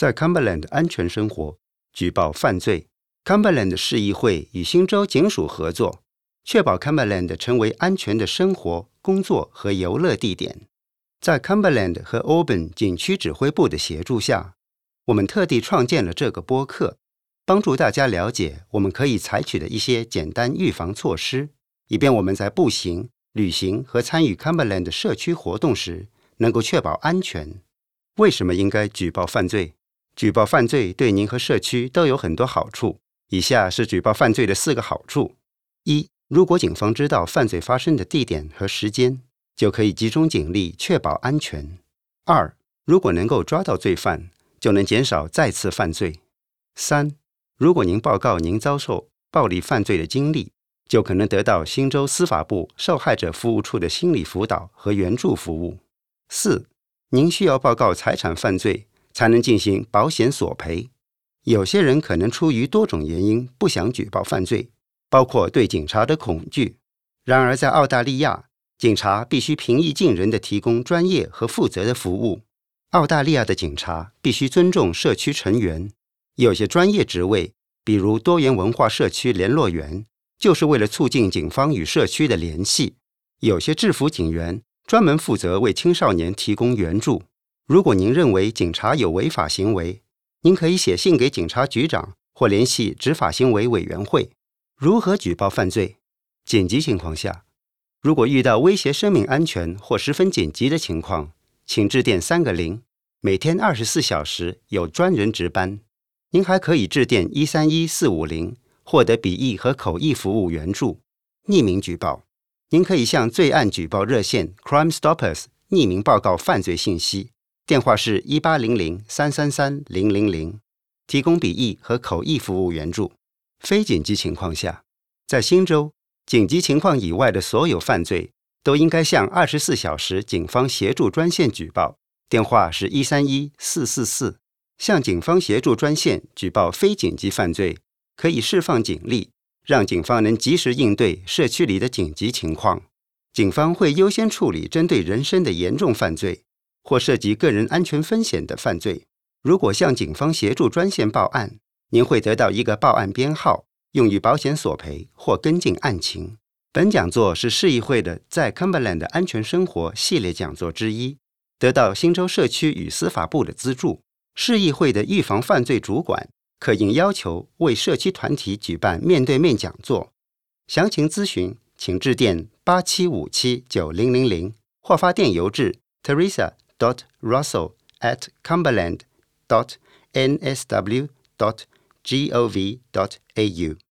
在 Cumberland 安全生活举报犯罪。Cumberland 市议会与新州警署合作，确保 Cumberland 成为安全的生活、工作和游乐地点。在 Cumberland 和 Auburn 景区指挥部的协助下，我们特地创建了这个播客，帮助大家了解我们可以采取的一些简单预防措施，以便我们在步行、旅行和参与 Cumberland 社区活动时能够确保安全。为什么应该举报犯罪？举报犯罪对您和社区都有很多好处。以下是举报犯罪的四个好处：一、如果警方知道犯罪发生的地点和时间，就可以集中警力确保安全；二、如果能够抓到罪犯，就能减少再次犯罪；三、如果您报告您遭受暴力犯罪的经历，就可能得到新州司法部受害者服务处的心理辅导和援助服务；四、您需要报告财产犯罪才能进行保险索赔。有些人可能出于多种原因不想举报犯罪，包括对警察的恐惧。然而，在澳大利亚，警察必须平易近人地提供专业和负责的服务。澳大利亚的警察必须尊重社区成员。有些专业职位，比如多元文化社区联络员，就是为了促进警方与社区的联系。有些制服警员专门负责为青少年提供援助。如果您认为警察有违法行为，您可以写信给警察局长或联系执法行为委员会。如何举报犯罪？紧急情况下，如果遇到威胁生命安全或十分紧急的情况，请致电三个零，每天二十四小时有专人值班。您还可以致电一三一四五零，获得笔译和口译服务援助。匿名举报，您可以向罪案举报热线 Crime Stoppers 匿名报告犯罪信息。电话是一八零零三三三零零零，提供笔译和口译服务援助。非紧急情况下，在新州，紧急情况以外的所有犯罪都应该向二十四小时警方协助专线举报。电话是一三一四四四。向警方协助专线举报非紧急犯罪，可以释放警力，让警方能及时应对社区里的紧急情况。警方会优先处理针对人身的严重犯罪。或涉及个人安全风险的犯罪，如果向警方协助专线报案，您会得到一个报案编号，用于保险索赔或跟进案情。本讲座是市议会的在 Cumberland 的安全生活系列讲座之一，得到新州社区与司法部的资助。市议会的预防犯罪主管可应要求为社区团体举办面对面讲座。详情咨询，请致电八七五七九零零零或发电邮至 Teresa。russell at cumberland.nsw.gov.au.